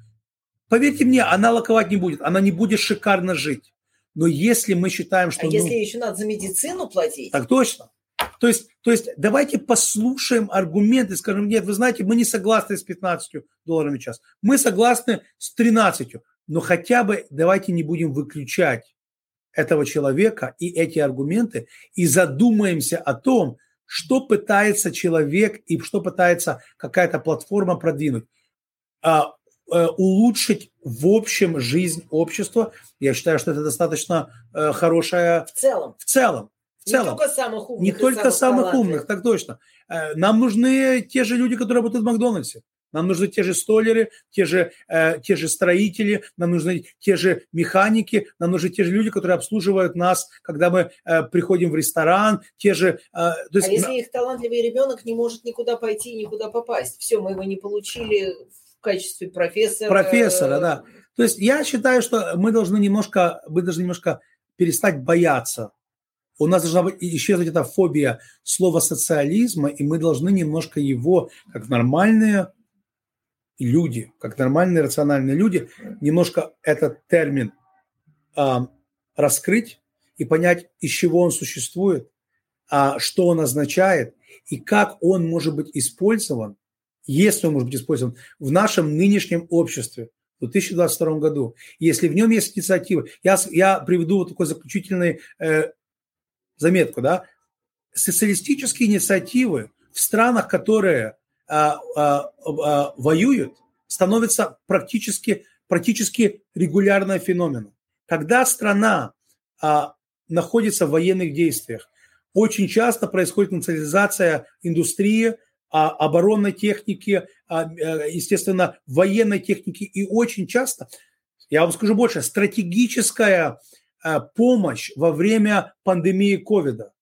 Поверьте мне, она лаковать не будет, она не будет шикарно жить. Но если мы считаем, что... А
ну, если еще надо за медицину платить?
Так точно. То есть, то есть давайте послушаем аргументы, скажем, нет, вы знаете, мы не согласны с 15 долларами в час, мы согласны с 13, но хотя бы давайте не будем выключать этого человека и эти аргументы и задумаемся о том, что пытается человек и что пытается какая-то платформа продвинуть. А, а, улучшить в общем жизнь общества. Я считаю, что это достаточно а, хорошая...
В целом.
В целом. В целом.
Не только самых умных.
Не только самых, самых умных, так точно. Э, нам нужны те же люди, которые работают в Макдональдсе. Нам нужны те же столеры, те же, э, те же строители, нам нужны те же механики, нам нужны те же люди, которые обслуживают нас, когда мы э, приходим в ресторан, те же...
Э, то есть... А если их талантливый ребенок не может никуда пойти, никуда попасть? Все, мы его не получили в качестве профессора.
Профессора, да. То есть я считаю, что мы должны немножко, мы должны немножко перестать бояться у нас должна быть исчезнуть эта фобия слова социализма, и мы должны немножко его, как нормальные люди, как нормальные рациональные люди, немножко этот термин а, раскрыть и понять, из чего он существует, а, что он означает и как он может быть использован, если он может быть использован в нашем нынешнем обществе в 2022 году. Если в нем есть инициатива, я, я приведу вот такой заключительный э, заметку, да, социалистические инициативы в странах, которые воюют, становятся практически, практически регулярным феноменом. Когда страна а, находится в военных действиях, очень часто происходит национализация индустрии, а, оборонной техники, а, э, естественно, военной техники. И очень часто, я вам скажу больше, стратегическая Э, помощь во время пандемии ковида.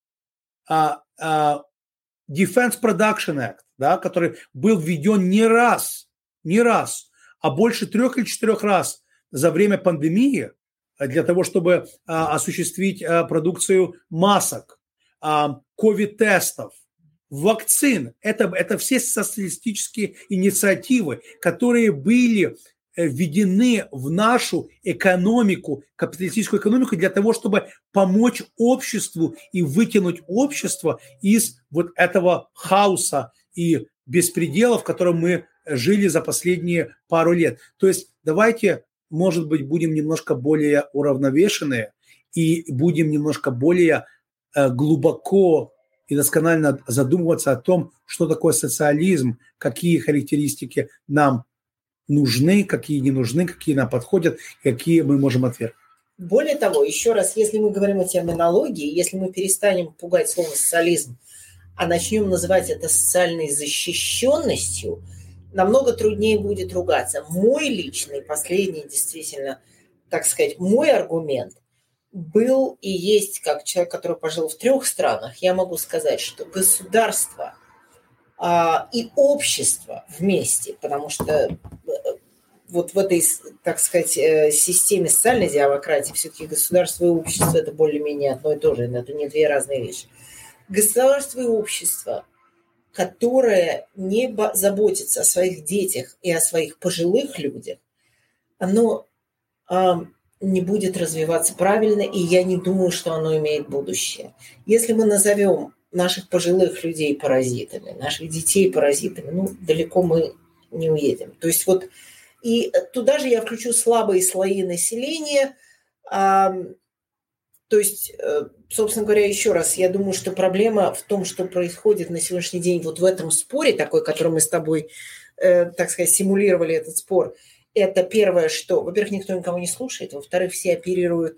Defense Production Act, да, который был введен не раз, не раз, а больше трех или четырех раз за время пандемии для того, чтобы а, осуществить а, продукцию масок, а, ковид-тестов, вакцин. Это, это все социалистические инициативы, которые были Э, введены в нашу экономику, капиталистическую экономику для того, чтобы помочь обществу и вытянуть общество из вот этого хаоса и беспредела, в котором мы жили за последние пару лет. То есть давайте, может быть, будем немножко более уравновешенные и будем немножко более э, глубоко и досконально задумываться о том, что такое социализм, какие характеристики нам нужны, какие не нужны, какие нам подходят, какие мы можем отвергнуть.
Более того, еще раз, если мы говорим о терминологии, если мы перестанем пугать слово социализм, а начнем называть это социальной защищенностью, намного труднее будет ругаться. Мой личный, последний, действительно, так сказать, мой аргумент был и есть, как человек, который пожил в трех странах, я могу сказать, что государство а, и общество вместе, потому что э, вот в этой, так сказать, э, системе социальной демократии все-таки государство и общество это более-менее одно и то же, это не две разные вещи. Государство и общество, которое не заботится о своих детях и о своих пожилых людях, оно не будет развиваться правильно, и я не думаю, что оно имеет будущее. Если мы назовем наших пожилых людей паразитами, наших детей паразитами, ну, далеко мы не уедем. То есть вот и туда же я включу слабые слои населения. То есть, э, собственно говоря, еще раз, я думаю, что проблема в том, что происходит на сегодняшний день вот в этом споре, такой, который мы с тобой, э, так сказать, симулировали этот спор, это первое, что, во-первых, никто никого не слушает, во-вторых, все оперируют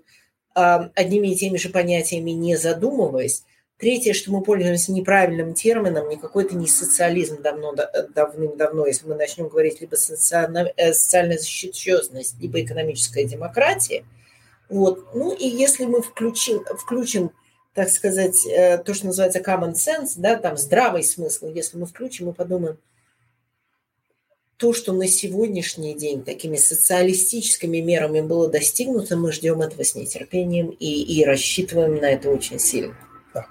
а, одними и теми же понятиями, не задумываясь, Третье, что мы пользуемся неправильным термином, не какой-то не социализм давно, давным-давно, если мы начнем говорить либо э, социальная защищенность, либо экономическая демократия. Вот. Ну и если мы включим, включим так сказать, э, то, что называется common sense, да, там здравый смысл, если мы включим и подумаем, то, что на сегодняшний день такими социалистическими мерами было достигнуто, мы ждем этого с нетерпением и, и рассчитываем на это очень сильно. Да.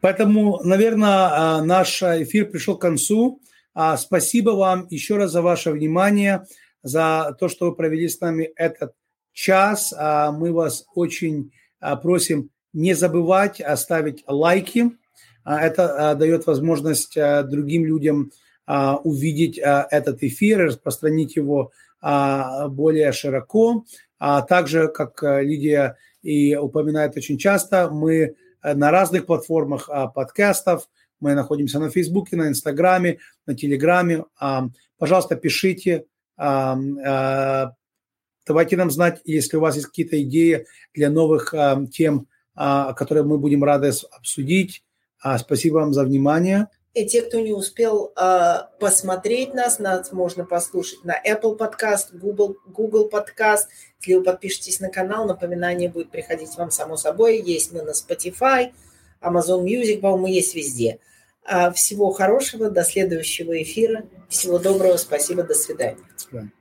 Поэтому, наверное, а, наш эфир пришел к концу. А, спасибо вам еще раз за ваше внимание, за то, что вы провели с нами этот час. А, мы вас очень просим не забывать оставить лайки. Это дает возможность другим людям а, увидеть а, этот эфир, распространить его а, более широко. А также, как Лидия и упоминает очень часто, мы на разных платформах подкастов, мы находимся на Фейсбуке, на Инстаграме, на Телеграме. Пожалуйста, пишите, давайте нам знать, если у вас есть какие-то идеи для новых тем, которые мы будем рады обсудить. Спасибо вам за внимание.
И те, кто не успел э, посмотреть нас, нас можно послушать на Apple Podcast, Google, Google Podcast. Если вы подпишетесь на канал, напоминание будет приходить вам само собой. Есть мы на Spotify, Amazon Music, по-моему, есть везде. Всего хорошего, до следующего эфира. Всего доброго, спасибо, до свидания. До свидания.